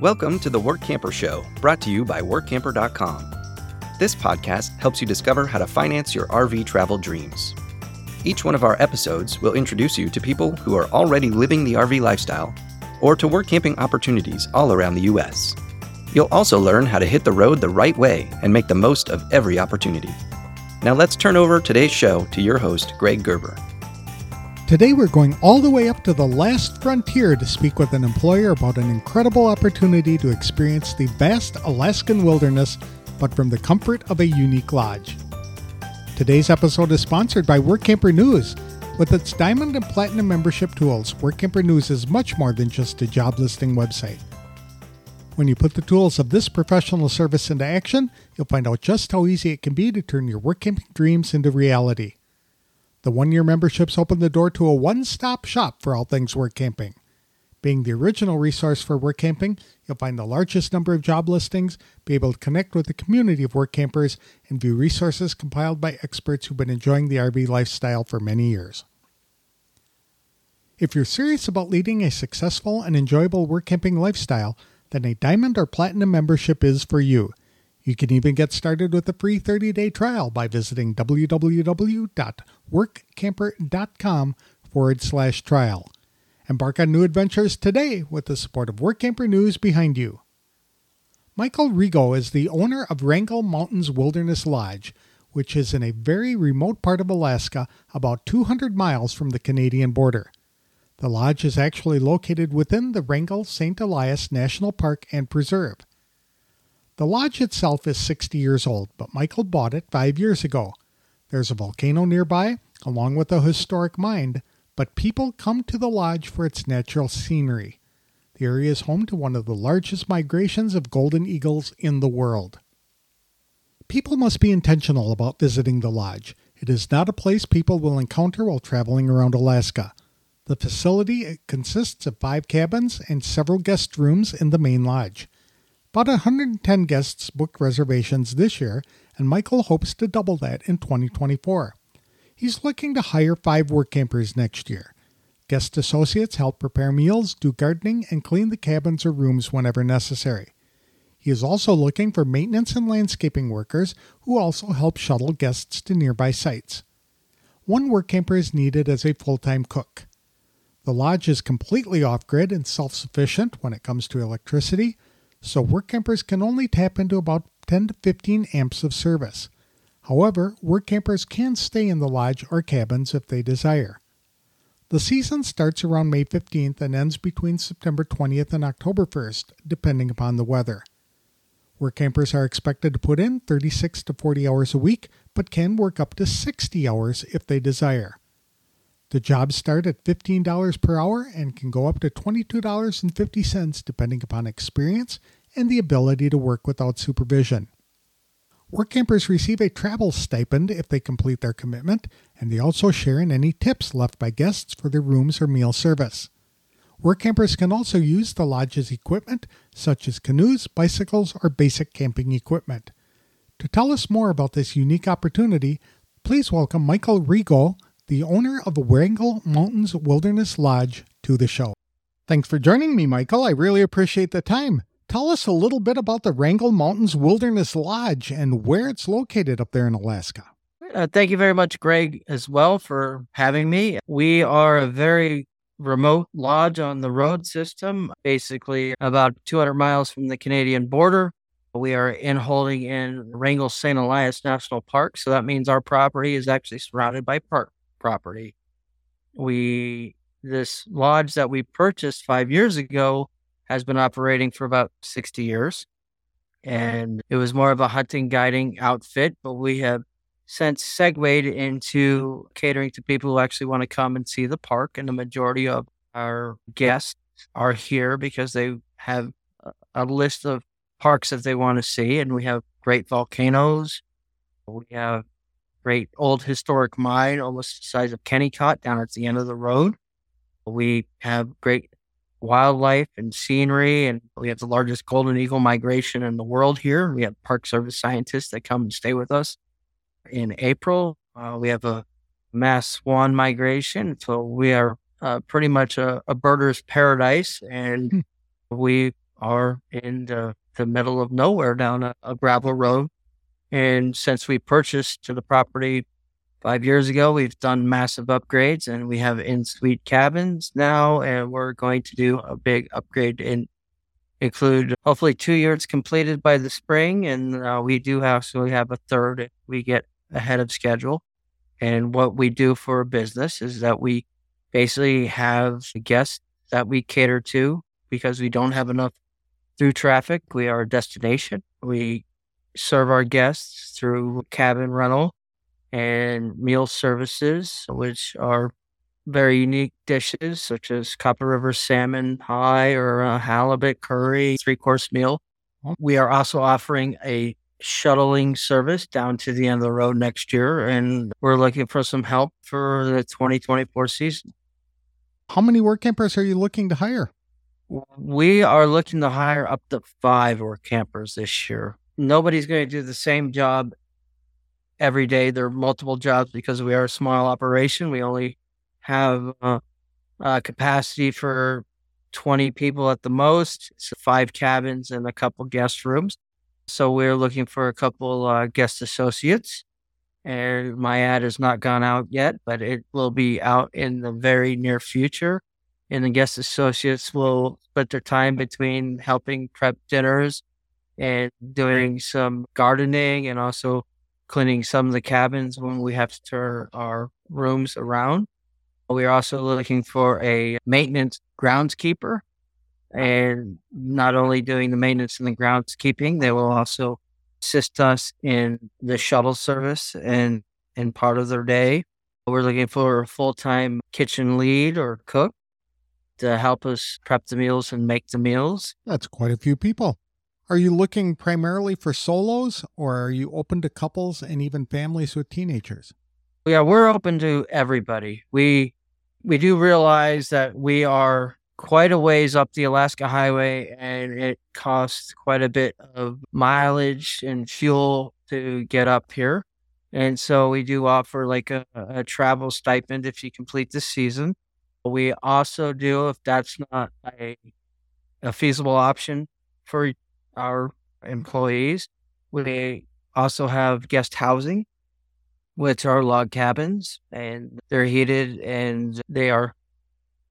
Welcome to the Workamper Show, brought to you by Workamper.com. This podcast helps you discover how to finance your RV travel dreams. Each one of our episodes will introduce you to people who are already living the RV lifestyle or to work camping opportunities all around the U.S. You'll also learn how to hit the road the right way and make the most of every opportunity. Now let's turn over today's show to your host, Greg Gerber. Today, we're going all the way up to the last frontier to speak with an employer about an incredible opportunity to experience the vast Alaskan wilderness, but from the comfort of a unique lodge. Today's episode is sponsored by Workamper News. With its diamond and platinum membership tools, Workamper News is much more than just a job listing website. When you put the tools of this professional service into action, you'll find out just how easy it can be to turn your work camping dreams into reality. The one year memberships open the door to a one stop shop for all things work camping. Being the original resource for work camping, you'll find the largest number of job listings, be able to connect with the community of work campers, and view resources compiled by experts who've been enjoying the RV lifestyle for many years. If you're serious about leading a successful and enjoyable work camping lifestyle, then a diamond or platinum membership is for you. You can even get started with a free 30 day trial by visiting www.workamper.com forward slash trial. Embark on new adventures today with the support of Workamper News behind you. Michael Rigo is the owner of Wrangell Mountains Wilderness Lodge, which is in a very remote part of Alaska, about 200 miles from the Canadian border. The lodge is actually located within the Wrangell St. Elias National Park and Preserve. The lodge itself is 60 years old, but Michael bought it five years ago. There's a volcano nearby, along with a historic mine, but people come to the lodge for its natural scenery. The area is home to one of the largest migrations of golden eagles in the world. People must be intentional about visiting the lodge. It is not a place people will encounter while traveling around Alaska. The facility consists of five cabins and several guest rooms in the main lodge. About 110 guests booked reservations this year, and Michael hopes to double that in 2024. He's looking to hire five work campers next year. Guest associates help prepare meals, do gardening, and clean the cabins or rooms whenever necessary. He is also looking for maintenance and landscaping workers who also help shuttle guests to nearby sites. One work camper is needed as a full time cook. The lodge is completely off grid and self sufficient when it comes to electricity, so work campers can only tap into about 10 to 15 amps of service. However, work campers can stay in the lodge or cabins if they desire. The season starts around May 15th and ends between September 20th and October 1st, depending upon the weather. Work campers are expected to put in 36 to 40 hours a week, but can work up to 60 hours if they desire. The jobs start at $15 per hour and can go up to $22.50 depending upon experience and the ability to work without supervision. Work campers receive a travel stipend if they complete their commitment, and they also share in any tips left by guests for their rooms or meal service. Work campers can also use the lodge's equipment, such as canoes, bicycles, or basic camping equipment. To tell us more about this unique opportunity, please welcome Michael Rigo, the owner of the Wrangell Mountains Wilderness Lodge, to the show. Thanks for joining me, Michael. I really appreciate the time. Tell us a little bit about the Wrangell Mountains Wilderness Lodge and where it's located up there in Alaska. Uh, thank you very much, Greg, as well, for having me. We are a very remote lodge on the road system, basically about 200 miles from the Canadian border. We are in holding in Wrangell St. Elias National Park. So that means our property is actually surrounded by park property. We this lodge that we purchased five years ago has been operating for about 60 years. And it was more of a hunting guiding outfit, but we have since segued into catering to people who actually want to come and see the park. And the majority of our guests are here because they have a list of parks that they want to see. And we have great volcanoes. We have great old historic mine, almost the size of Kennecott, down at the end of the road. We have great wildlife and scenery, and we have the largest golden eagle migration in the world here. We have Park Service scientists that come and stay with us. In April, uh, we have a mass swan migration, so we are uh, pretty much a, a birder's paradise, and hmm. we are in the, the middle of nowhere down a, a gravel road. And since we purchased to the property five years ago, we've done massive upgrades and we have in suite cabins now. And we're going to do a big upgrade and include hopefully two years completed by the spring. And uh, we do have, so we have a third we get ahead of schedule. And what we do for a business is that we basically have guests that we cater to because we don't have enough through traffic. We are a destination. We serve our guests through cabin rental and meal services, which are very unique dishes such as Copper River salmon pie or a halibut curry, three course meal. We are also offering a shuttling service down to the end of the road next year, and we're looking for some help for the 2024 season. How many work campers are you looking to hire? We are looking to hire up to five work campers this year. Nobody's going to do the same job every day. There are multiple jobs because we are a small operation. We only have uh, uh, capacity for 20 people at the most, so five cabins and a couple guest rooms. So we're looking for a couple uh, guest associates. And my ad has not gone out yet, but it will be out in the very near future. And the guest associates will split their time between helping prep dinners and doing some gardening and also cleaning some of the cabins when we have to turn our rooms around. We are also looking for a maintenance groundskeeper and not only doing the maintenance and the groundskeeping, they will also assist us in the shuttle service and in part of their day. We're looking for a full time kitchen lead or cook to help us prep the meals and make the meals. That's quite a few people. Are you looking primarily for solos or are you open to couples and even families with teenagers? Yeah, we're open to everybody. We we do realize that we are quite a ways up the Alaska Highway and it costs quite a bit of mileage and fuel to get up here. And so we do offer like a, a travel stipend if you complete the season. We also do, if that's not a, a feasible option for our employees, we also have guest housing, which are log cabins, and they're heated and they are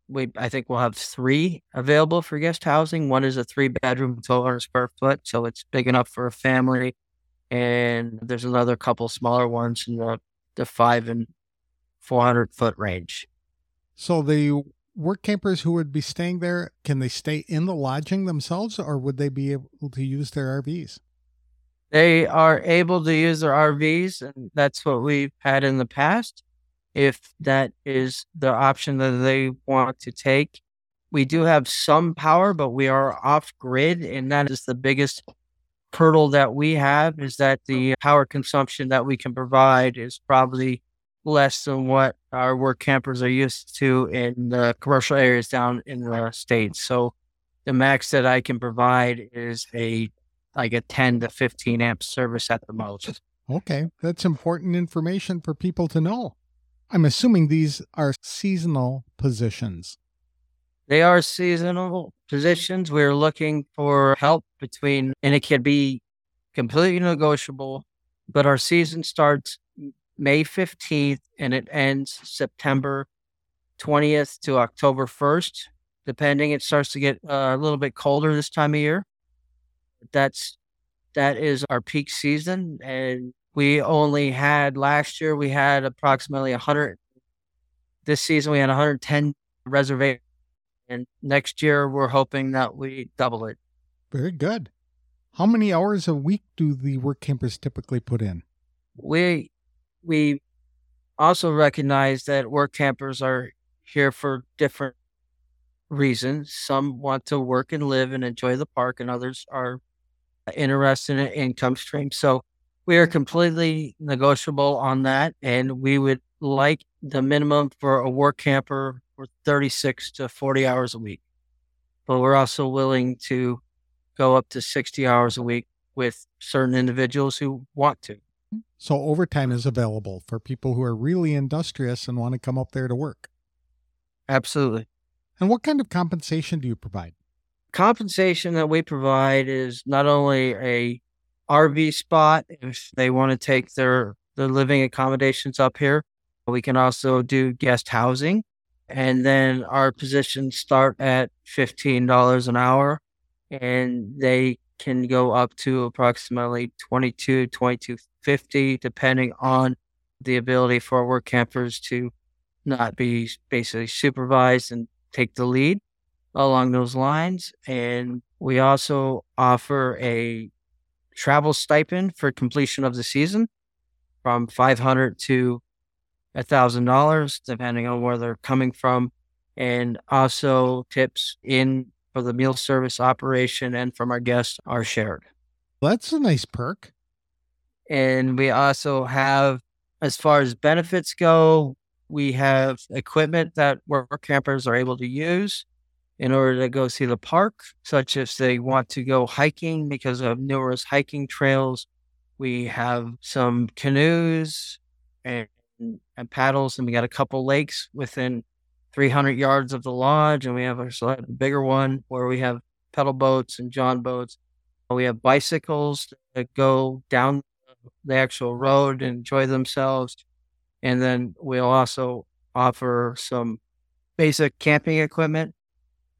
we I think we'll have three available for guest housing. One is a three bedroom, 1,200 square foot, so it's big enough for a family. And there's another couple smaller ones in the, the five and 400 foot range. So the work campers who would be staying there, can they stay in the lodging themselves or would they be able to use their RVs? They are able to use their RVs, and that's what we've had in the past if that is the option that they want to take. We do have some power, but we are off grid, and that is the biggest hurdle that we have is that the power consumption that we can provide is probably less than what our work campers are used to in the commercial areas down in the states. So the max that I can provide is a like a 10 to 15 amp service at the most. Okay, that's important information for people to know. I'm assuming these are seasonal positions. They are seasonal positions. We're looking for help between, and it can be completely negotiable, but our season starts May 15th and it ends September 20th to October 1st. Depending, it starts to get uh, a little bit colder this time of year. That's that is our peak season, and we only had last year, we had approximately 100. This season, we had 110 reservations. And next year, we're hoping that we double it. Very good. How many hours a week do the work campers typically put in? We we also recognize that work campers are here for different reasons. Some want to work and live and enjoy the park, and others are interested in income stream. So we are completely negotiable on that, and we would like the minimum for a work camper for 36 to 40 hours a week. But we're also willing to go up to 60 hours a week with certain individuals who want to. So overtime is available for people who are really industrious and want to come up there to work. Absolutely. And what kind of compensation do you provide? Compensation that we provide is not only a RV spot if they want to take their their living accommodations up here. We can also do guest housing. And then our positions start at $15 an hour and they can go up to approximately 22, 2250, depending on the ability for work campers to not be basically supervised and take the lead along those lines. And we also offer a travel stipend for completion of the season from 500 to $1,000, depending on where they're coming from. And also tips in for the meal service operation and from our guests are shared. That's a nice perk. And we also have, as far as benefits go, we have equipment that work campers are able to use in order to go see the park, such as they want to go hiking because of numerous hiking trails. We have some canoes and, and paddles, and we got a couple lakes within 300 yards of the lodge, and we have a slightly bigger one where we have pedal boats and john boats. We have bicycles that go down the actual road and enjoy themselves. And then we'll also offer some basic camping equipment,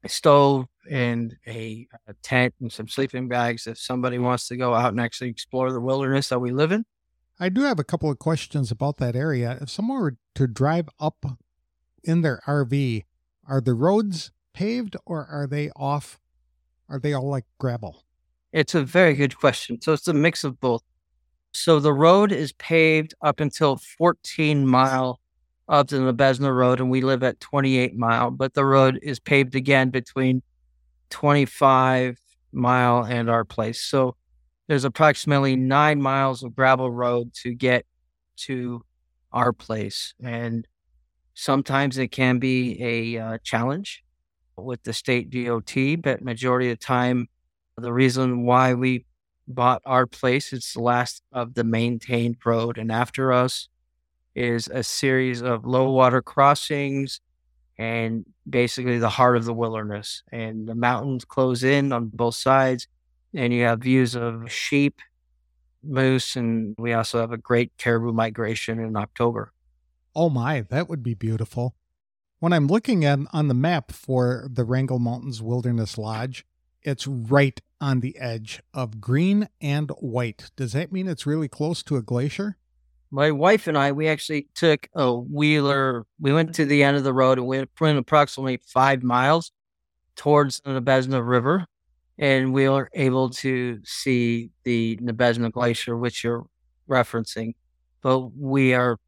a stove and a, a, tent and some sleeping bags if somebody wants to go out and actually explore the wilderness that we live in. I do have a couple of questions about that area. If someone were to drive up in their RV, are the roads paved or are they off? Are they all like gravel? It's a very good question. So it's a mix of both. So the road is paved up until 14 mile up to the Besna Road, and we live at 28 mile, but the road is paved again between 25 mile and our place. So there's approximately nine miles of gravel road to get to our place. And sometimes it can be a uh, challenge with the state DOT, but majority of the time, the reason why we bought our place. It's the last of the maintained road. And after us is a series of low water crossings and basically the heart of the wilderness. And the mountains close in on both sides. And you have views of sheep, moose, and we also have a great caribou migration in October. Oh my, that would be beautiful. When I'm looking at on the map for the Wrangell Mountains Wilderness Lodge, it's right on the edge of green and white. Does that mean it's really close to a glacier? My wife and I, we actually took a wheeler. We went to the end of the road and we went approximately five miles towards the Nabesna River. And we were able to see the Nabesna Glacier, which you're referencing. But we are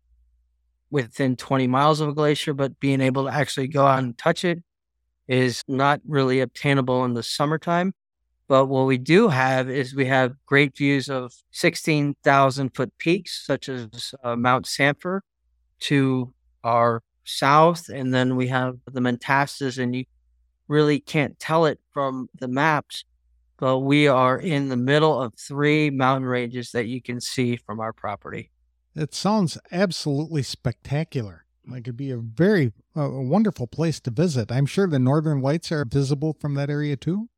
within 20 miles of a glacier, but being able to actually go out and touch it is not really obtainable in the summertime. But what we do have is we have great views of 16,000 foot peaks, such as uh, Mount Sanford to our south. And then we have the Mentastas, and you really can't tell it from the maps, but we are in the middle of three mountain ranges that you can see from our property. It sounds absolutely spectacular. Like it'd be a very uh, wonderful place to visit. I'm sure the northern lights are visible from that area too.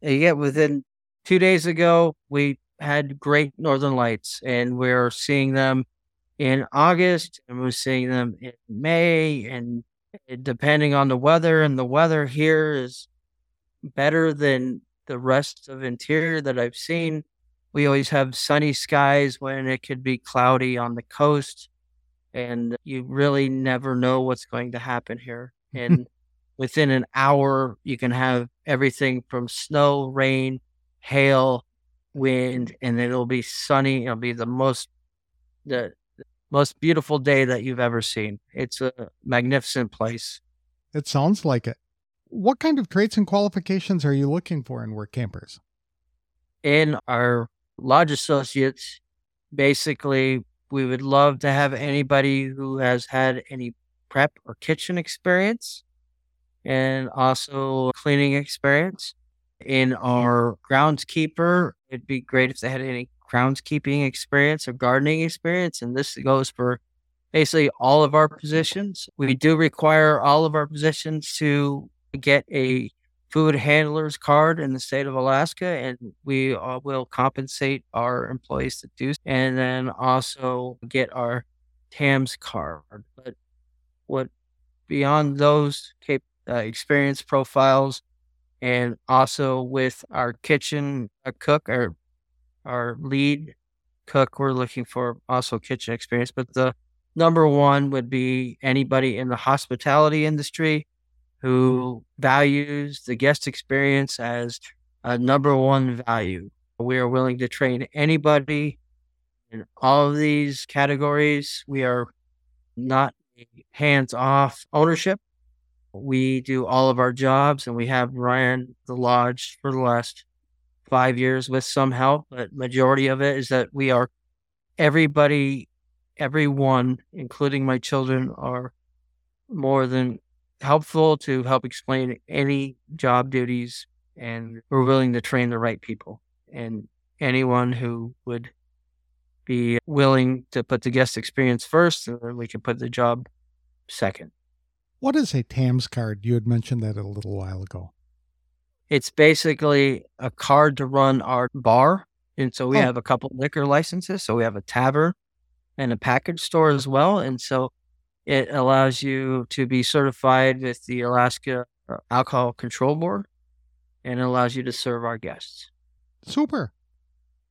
Yeah, within two days ago, we had great northern lights, and we're seeing them in August, and we're seeing them in May, and depending on the weather, and the weather here is better than the rest of interior that I've seen. We always have sunny skies when it could be cloudy on the coast and you really never know what's going to happen here. And within an hour, you can have everything from snow, rain, hail, wind, and it'll be sunny. It'll be the most the most beautiful day that you've ever seen. It's a magnificent place. It sounds like it. What kind of traits and qualifications are you looking for in work campers? In our lodge associates, basically we would love to have anybody who has had any prep or kitchen experience and also cleaning experience. In our groundskeeper, it'd be great if they had any groundskeeping experience or gardening experience. And this goes for basically all of our positions. We do require all of our positions to get a food handlers card in the state of Alaska, and we uh, will compensate our employees to do, and then also get our TAMS card. But what beyond those cap- uh, experience profiles, and also with our kitchen uh, cook, our our lead cook, we're looking for also kitchen experience. But the number one would be anybody in the hospitality industry who values the guest experience as a number one value. We are willing to train anybody in all of these categories. We are not hands off ownership. We do all of our jobs and we have ran the lodge for the last five years with some help, but majority of it is that we are everybody, everyone, including my children, are more than helpful to help explain any job duties and we're willing to train the right people and anyone who would be willing to put the guest experience first and we can put the job second. What is a tams card? You had mentioned that a little while ago. It's basically a card to run our bar and so we Oh. have a couple liquor licenses so we have a tavern and a package store as well and so it allows you to be certified with the Alaska uh, Alcohol Control Board and it allows you to serve our guests. super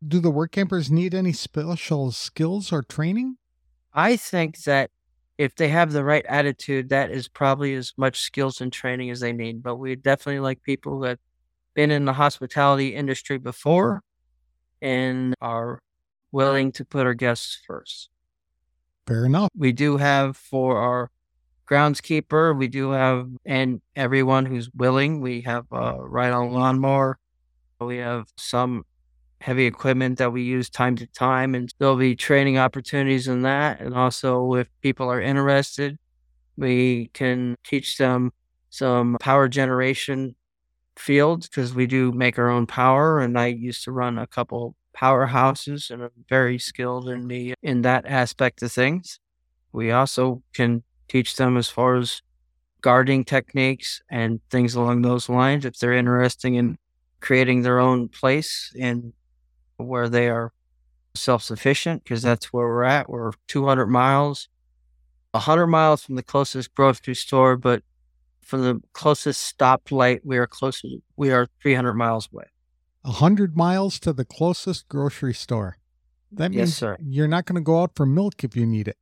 do the work campers need any special skills or training I think that if they have the right attitude, that is probably as much skills and training as they need. But we definitely like people that been in the hospitality industry before and are willing to put our guests first. Fair enough we do have for our groundskeeper, we do have, and everyone who's willing, we have a ride on lawnmower. We have some heavy equipment that we use time to time, and there'll be training opportunities in that. And also, if people are interested, we can teach them some power generation fields because we do make our own power. And I used to run a couple powerhouses and I'm very skilled in the in that aspect of things. We also can teach them as far as gardening techniques and things along those lines if they're interested in creating their own place and where they are self-sufficient because that's where we're at. We're 200 miles, 100 miles from the closest grocery store, but from the closest stoplight, we are closer. We are 300 miles away. A hundred miles to the closest grocery store. That Yes, means sir. you're not going to go out for milk if you need it.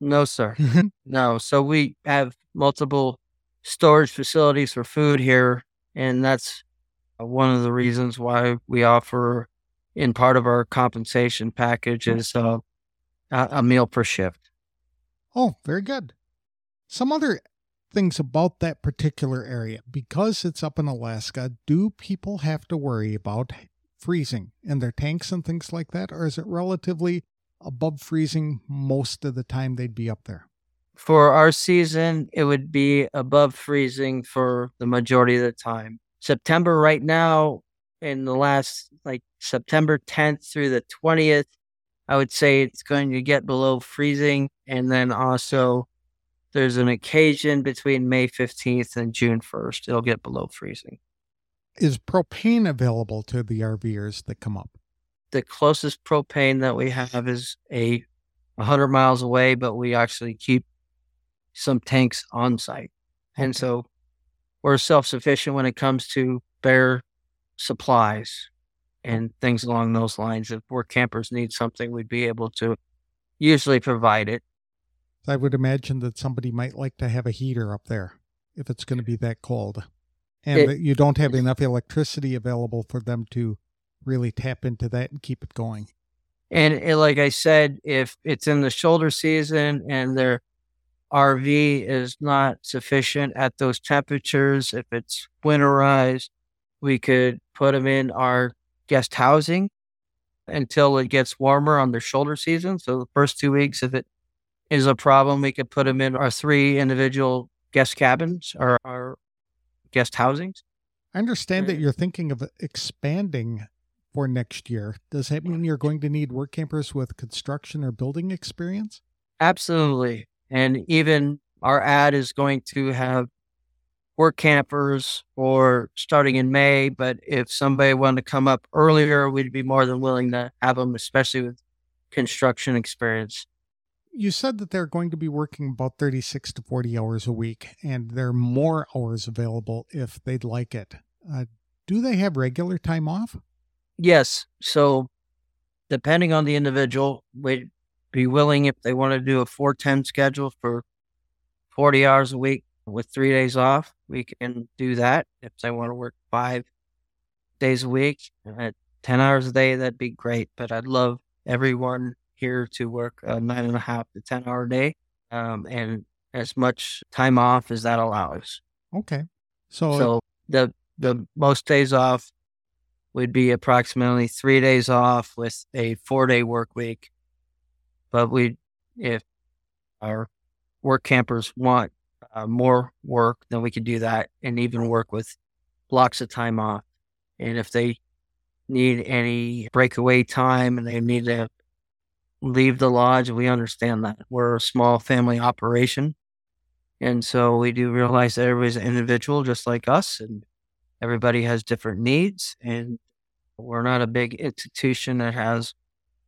No, sir. No. So we have multiple storage facilities for food here, and that's one of the reasons why we offer in part of our compensation package is uh, a meal per shift. oh, very good. Some other things about that particular area. Because it's up in Alaska, do people have to worry about freezing in their tanks and things like that? Or is it relatively above freezing most of the time they'd be up there? For our season, it would be above freezing for the majority of the time. September right now, in the last like September 10th through the 20th, I would say it's going to get below freezing. And then also, there's an occasion between May 15th and June 1st, it'll get below freezing. Is propane available to the RVers that come up? The closest propane that we have is a 100 miles away, but we actually keep some tanks on site. And so we're self sufficient when it comes to bare supplies and things along those lines. If work campers need something, we'd be able to usually provide it. I would imagine that somebody might like to have a heater up there if it's going to be that cold. And It- that you don't have enough electricity available for them to really tap into that and keep it going. And it, like I said, if it's in the shoulder season and their RV is not sufficient at those temperatures, if it's winterized, we could put them in our guest housing until it gets warmer on their shoulder season. So the first two weeks, if it is a problem, we could put them in our three individual guest cabins or our guest housings. I understand that you're thinking of expanding for next year. Does that mean you're going to need work campers with construction or building experience? Absolutely. And even our ad is going to have work campers or starting in May. But if somebody wanted to come up earlier, we'd be more than willing to have them, especially with construction experience. You said that they're going to be working about 36 to 40 hours a week, and there are more hours available if they'd like it. Uh, do they have regular time off? Yes. So, depending on the individual, we'd be willing if they want to do a 410 schedule for 40 hours a week with three days off. We can do that. If they want to work five days a week at 10 hours a day, that'd be great. But I'd love everyone here to work a nine and a half to 10 hour day um, and as much time off as that allows. Okay. So, So the, the most days off would be approximately three days off with a four day work week. But we, if our work campers want uh, more work, then we could do that and even work with blocks of time off. And if they need any breakaway time and they need to leave the lodge, we understand that. We're a small family operation. And so we do realize that everybody's an individual just like us and everybody has different needs. And we're not a big institution that has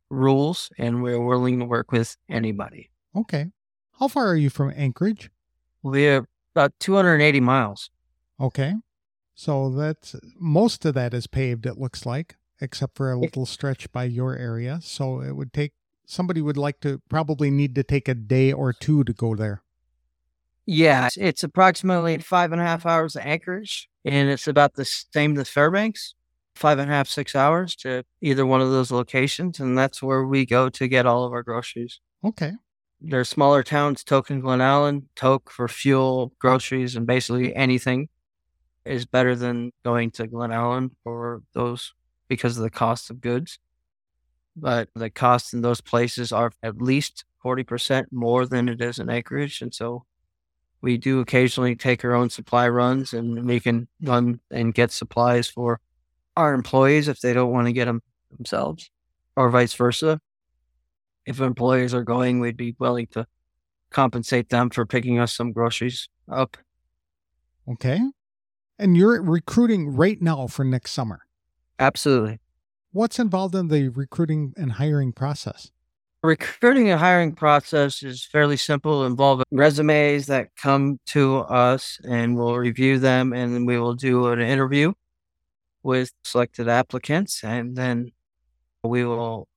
rules and we're willing to work with anybody. okay. How far are you from Anchorage? We're about 280 miles. Okay. So that's most of that is paved, it looks like, except for a little stretch by your area. So it would take somebody would like to probably need to take a day or two to go there. Yeah, it's- approximately five and a half hours to Anchorage, and it's about the same to Fairbanks, five and a half, six hours to either one of those locations. And that's where we go to get all of our groceries. Okay. There are smaller towns, Tok and Glen Allen, Tok for fuel, groceries, and basically anything is better than going to Glennallen for those because of the cost of goods. But the costs in those places are at least 40% more than it is in Anchorage. And so we do occasionally take our own supply runs and we can run and get supplies for our employees if they don't want to get them themselves or vice versa if employees are going, we'd be willing to compensate them for picking us some groceries up. Okay. And you're recruiting right now for next summer. Absolutely. What's involved in the recruiting and hiring process? Recruiting and hiring process is fairly simple, involving resumes that come to us and we'll review them and we will do an interview with selected applicants and then we will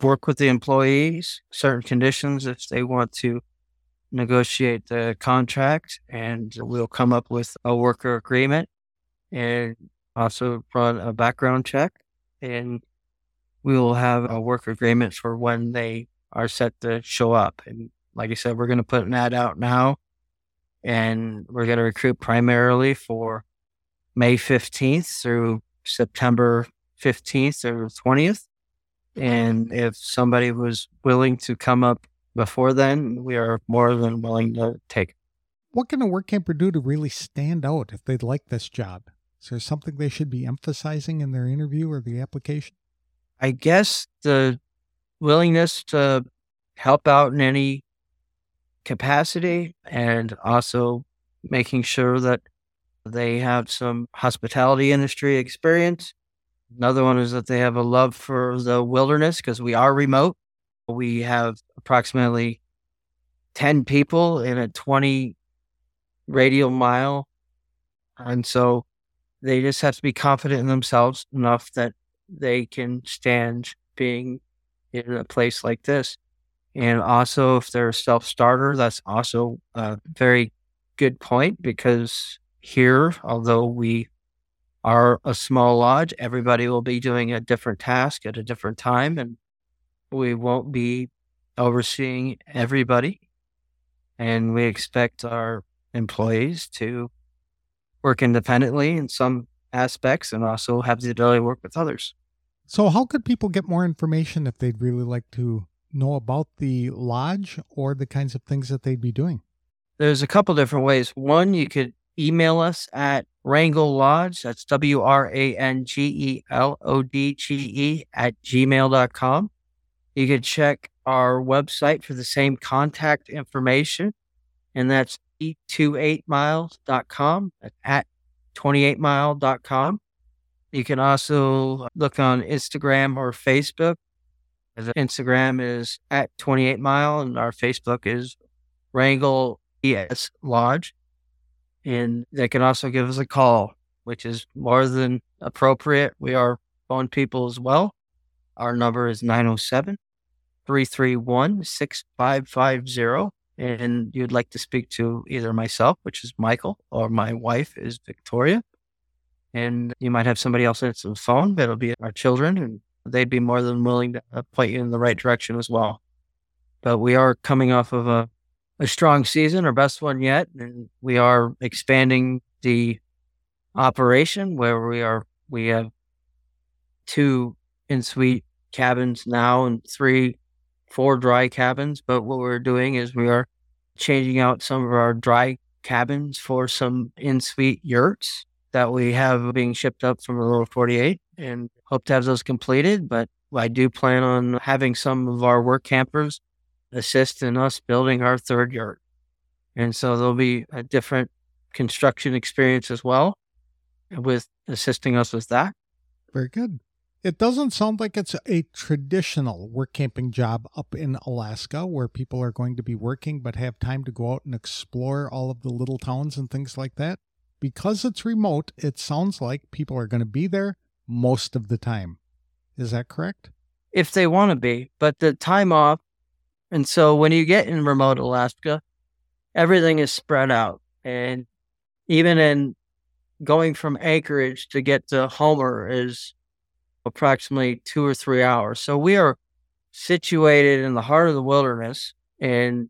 work with the employees, certain conditions if they want to negotiate the contract, and we'll come up with a worker agreement and also run a background check. And we will have a work agreement for when they are set to show up. And like I said, we're going to put an ad out now, and we're going to recruit primarily for May 15th through September 15th or 20th. And if somebody was willing to come up before then, we are more than willing to take. What can a work camper do to really stand out if they'd like this job? Is there something they should be emphasizing in their interview or the application? I guess the willingness to help out in any capacity and also making sure that they have some hospitality industry experience. Another one is that they have a love for the wilderness because we are remote. We have approximately 10 people in a 20 radial mile. And so they just have to be confident in themselves enough that they can stand being in a place like this. And also, if they're a self starter, that's also a very good point because here, although we are a small lodge, everybody will be doing a different task at a different time, and we won't be overseeing everybody. And we expect our employees to work independently in some aspects and also have the ability to work with others. So, how could people get more information if they'd really like to know about the lodge or the kinds of things that they'd be doing? There's a couple different ways. One, you could email us at Wrangle Lodge, that's W R A N G E L O D G E at gmail.com. You could check our website for the same contact information, and that's 28miles.com at 28mile.com. You can also look on Instagram or Facebook. The Instagram is at 28 mile and our Facebook is Wrangell ES Lodge. And they can also give us a call, which is more than appropriate. We are phone people as well. Our number is 907 331 6550. And you'd like to speak to either myself, which is Michael, or my wife is Victoria. And you might have somebody else answer the phone, it'll be our children, and they'd be more than willing to uh, point you in the right direction as well. But we are coming off of a, a strong season, our best one yet, and we are expanding the operation where we are we have two in suite cabins now and three four dry cabins but what we're doing is we are changing out some of our dry cabins for some in suite yurts that we have being shipped up from the lower 48 and hope to have those completed. But I do plan on having some of our work campers assist in us building our third yurt. And so there'll be a different construction experience as well with assisting us with that. Very good. It doesn't sound like it's a traditional work camping job up in Alaska where people are going to be working but have time to go out and explore all of the little towns and things like that because it's remote, it sounds like people are going to be there most of the time. Is that correct? If they want to be, but the time off. And so when you get in remote Alaska, everything is spread out. And even in going from Anchorage to get to Homer is approximately two or three hours. So we are situated in the heart of the wilderness and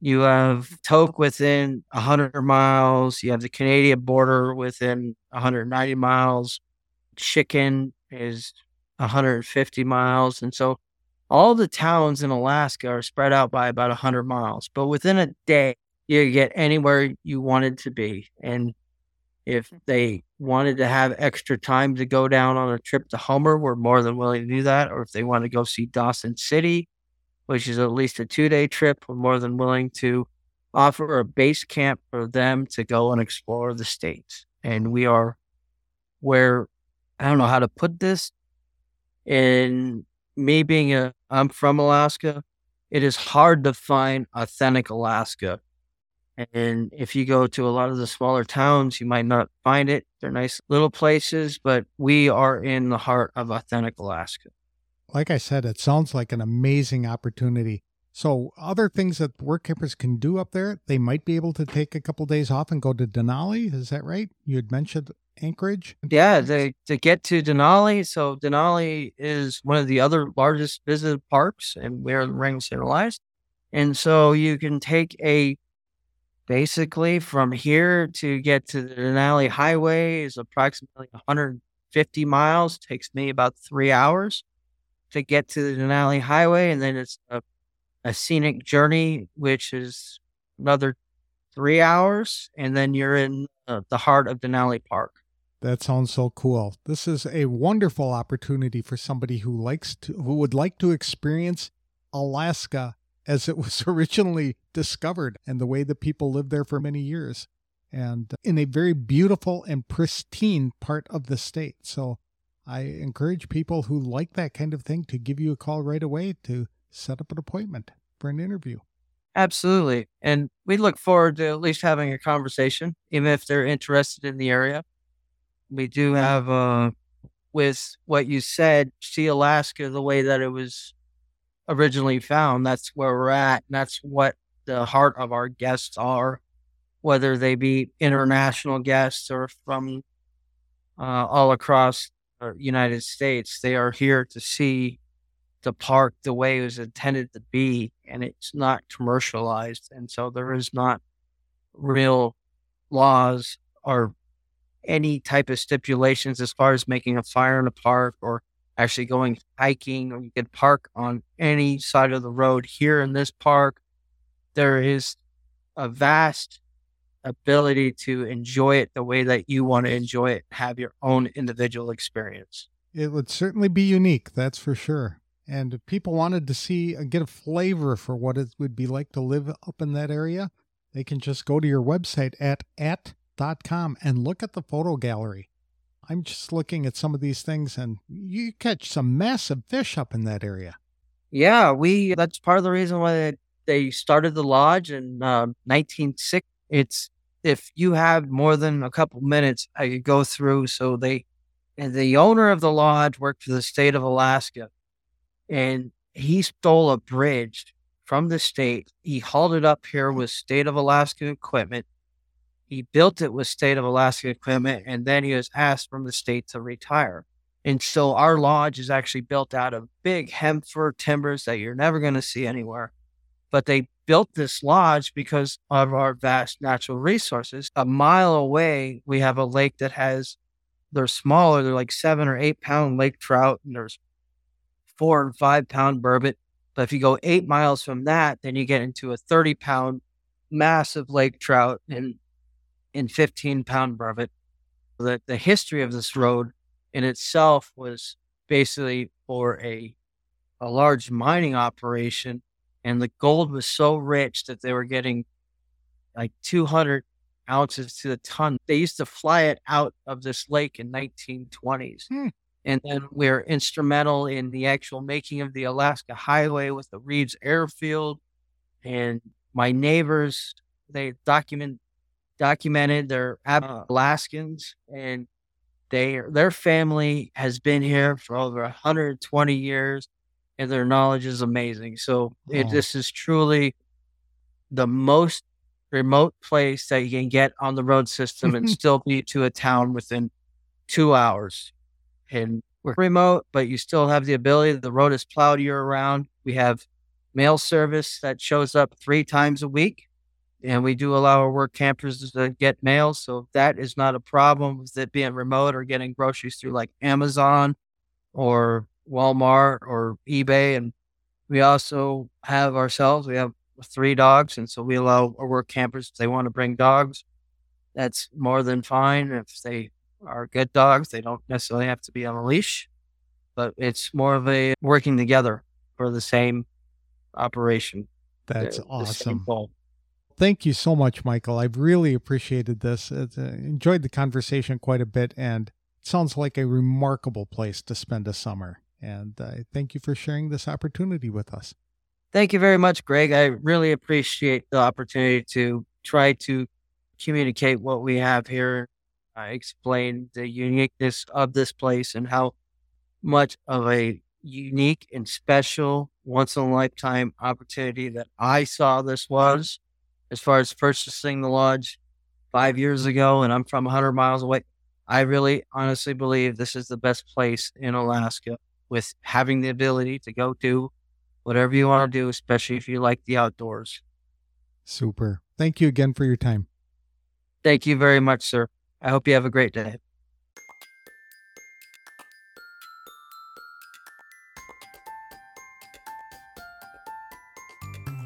you have Tok within 100 miles. You have the Canadian border within 190 miles. Chicken is 150 miles. And so all the towns in Alaska are spread out by about 100 miles. But within a day, you get anywhere you wanted to be. And if they wanted to have extra time to go down on a trip to Homer, we're more than willing to do that. Or if they want to go see Dawson City, which is at least a two day trip. We're more than willing to offer a base camp for them to go and explore the states. And we are where I don't know how to put this. In me being a, I'm from Alaska, it is hard to find authentic Alaska. And if you go to a lot of the smaller towns, you might not find it. They're nice little places, but we are in the heart of authentic Alaska like I said, it sounds like an amazing opportunity. So, other things that work campers can do up there, they might be able to take a couple of days off and go to Denali. Is that right? You had mentioned Anchorage. Yeah, they, to get to Denali. So, Denali is one of the other largest visited parks and where the Wrangell Center lies. And so, you can take a basically from here to get to the Denali Highway is approximately 150 miles. Takes me about three hours to get to the Denali Highway, and then it's a, a scenic journey, which is another three hours, and then you're in uh, the heart of Denali Park. That sounds so cool. This is a wonderful opportunity for somebody who likes to who would like to experience Alaska as it was originally discovered and the way that people lived there for many years and in a very beautiful and pristine part of the state. So I encourage people who like that kind of thing to give you a call right away to set up an appointment for an interview. Absolutely. And we look forward to at least having a conversation, even if they're interested in the area. We do have, uh, with what you said, see Alaska the way that it was originally found. That's where we're at. And that's what the heart of our guests are, whether they be international guests or from uh, all across the United States. They are here to see the park the way it was intended to be, and it's not commercialized. And so there is not real laws or any type of stipulations as far as making a fire in a park or actually going hiking, or you can park on any side of the road here in this park. There is a vast ability to enjoy it the way that you want to enjoy it, have your own individual experience. It would certainly be unique, that's for sure. And if people wanted to see, uh, get a flavor for what it would be like to live up in that area, they can just go to your website at at.com and look at the photo gallery. I'm just looking at some of these things and you catch some massive fish up in that area. Yeah, we that's part of the reason why they started the lodge in uh, 1960. It's if you have more than a couple minutes, I could go through. So they, and the owner of the lodge worked for the state of Alaska, and he stole a bridge from the state. He hauled it up here with state of Alaska equipment. He built it with state of Alaska equipment, and then he was asked from the state to retire. And so our lodge is actually built out of big hemp fir timbers that you're never going to see anywhere. But they built this lodge because of our vast natural resources. A mile away, we have a lake that has, they're smaller, they're like seven or eight pound lake trout, and there's four and five pound burbot. But if you go eight miles from that, then you get into a 30 pound massive lake trout and in 15 pound burbot. The, the history of this road in itself was basically for a a large mining operation and the gold was so rich that they were getting like 200 ounces to the ton. They used to fly it out of this lake in 1920s. Hmm. And then we're instrumental in the actual making of the Alaska Highway with the Reeves Airfield. And my neighbors, they document documented they're Alaskans and they their family has been here for over 120 years and their knowledge is amazing. So it, oh. this is truly the most remote place that you can get on the road system and still be to a town within two hours. And we're remote, but you still have the ability. The road is plowed year round. We have mail service that shows up three times a week and we do allow our work campers to get mail. So that is not a problem with it being remote or getting groceries through like Amazon or Walmart or eBay. And we also have ourselves, we have three dogs. And so we allow our work campers, if they want to bring dogs, that's more than fine. If they are good dogs, they don't necessarily have to be on a leash, but it's more of a working together for the same operation. That's the, awesome. The Thank you so much, Michael. I've really appreciated this. Uh, enjoyed the conversation quite a bit, and sounds like a remarkable place to spend a summer. And uh, thank you for sharing this opportunity with us. Thank you very much, Greg. I really appreciate the opportunity to try to communicate what we have here, uh, explain the uniqueness of this place and how much of a unique and special once in a lifetime opportunity that I saw this was as far as purchasing the lodge five years mm-hmm. ago. And I'm from 100 miles away. I really honestly believe this is the best place in Alaska with having the ability to go do whatever you want to do, especially if you like the outdoors. Super. Thank you again for your time. Thank you very much, sir. I hope you have a great day.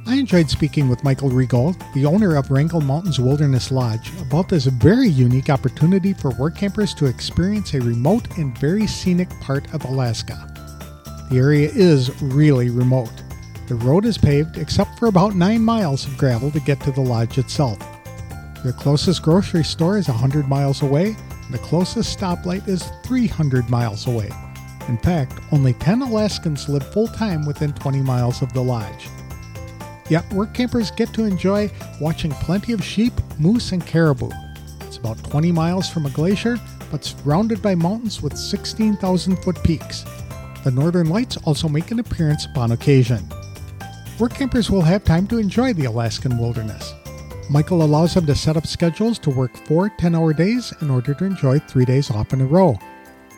I enjoyed speaking with Michael Regal, the owner of Wrangell Mountains Wilderness Lodge, about this very unique opportunity for work campers to experience a remote and very scenic part of Alaska. The area is really remote. The road is paved except for about 9 miles of gravel to get to the lodge itself. The closest grocery store is 100 miles away, and the closest stoplight is 300 miles away. In fact, only 10 Alaskans live full time within 20 miles of the lodge. Yet, work campers get to enjoy watching plenty of sheep, moose, and caribou. It's about 20 miles from a glacier, but surrounded by mountains with 16,000 foot peaks. The northern lights also make an appearance upon occasion. Work campers will have time to enjoy the Alaskan wilderness. Michael allows them to set up schedules to work four 10 hour days in order to enjoy three days off in a row.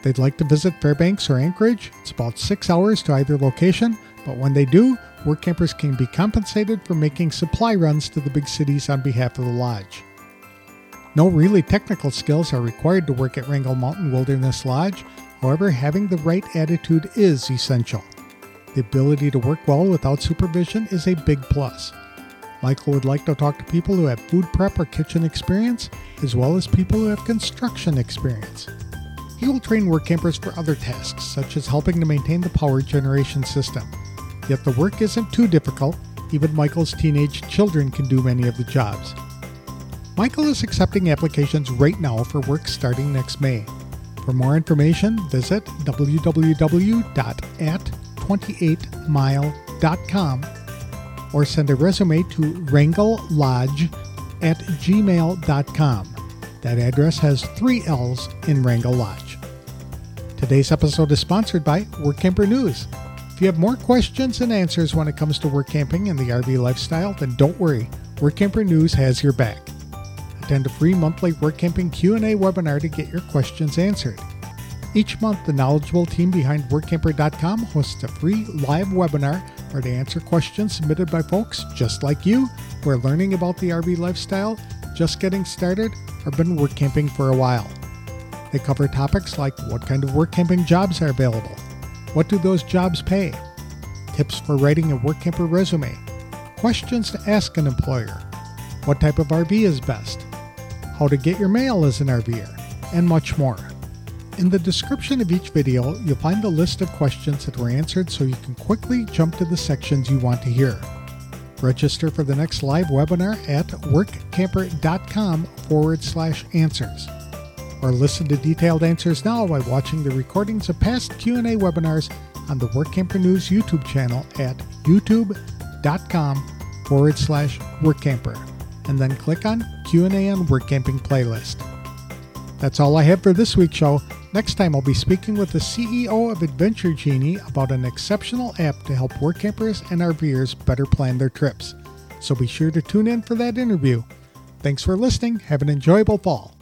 They'd like to visit Fairbanks or Anchorage, it's about six hours to either location, but when they do, work campers can be compensated for making supply runs to the big cities on behalf of the lodge. No really technical skills are required to work at Wrangell Mountain Wilderness Lodge, However, having the right attitude is essential. The ability to work well without supervision is a big plus. Michael would like to talk to people who have food prep or kitchen experience, as well as people who have construction experience. He will train work campers for other tasks, such as helping to maintain the power generation system. Yet the work isn't too difficult, even Michael's teenage children can do many of the jobs. Michael is accepting applications right now for work starting next May. For more information, visit www.at28mile.com or send a resume to wrangelllodge at gmail.com. That address has three L's in Wrangell Lodge. Today's episode is sponsored by Workamper News. If you have more questions and answers when it comes to work camping and the RV lifestyle, then don't worry. Workamper News has your back. Attend a free monthly Work Camping Q&A webinar to get your questions answered. Each month, the knowledgeable team behind Workamper.com hosts a free live webinar where they answer questions submitted by folks just like you who are learning about the RV lifestyle, just getting started, or been work camping for a while. They cover topics like what kind of work camping jobs are available, what do those jobs pay, tips for writing a work camper resume, questions to ask an employer, what type of RV is best, how to get your mail as an RVer, and much more. In the description of each video, you'll find a list of questions that were answered so you can quickly jump to the sections you want to hear. Register for the next live webinar at workamper.com forward slash answers. Or listen to detailed answers now by watching the recordings of past Q&A webinars on the Workamper News YouTube channel at youtube.com forward slash workamper and then click on Q&A on Work Camping playlist. That's all I have for this week's show. Next time, I'll be speaking with the CEO of Adventure Genie about an exceptional app to help work campers and RVers better plan their trips. So be sure to tune in for that interview. Thanks for listening. Have an enjoyable fall.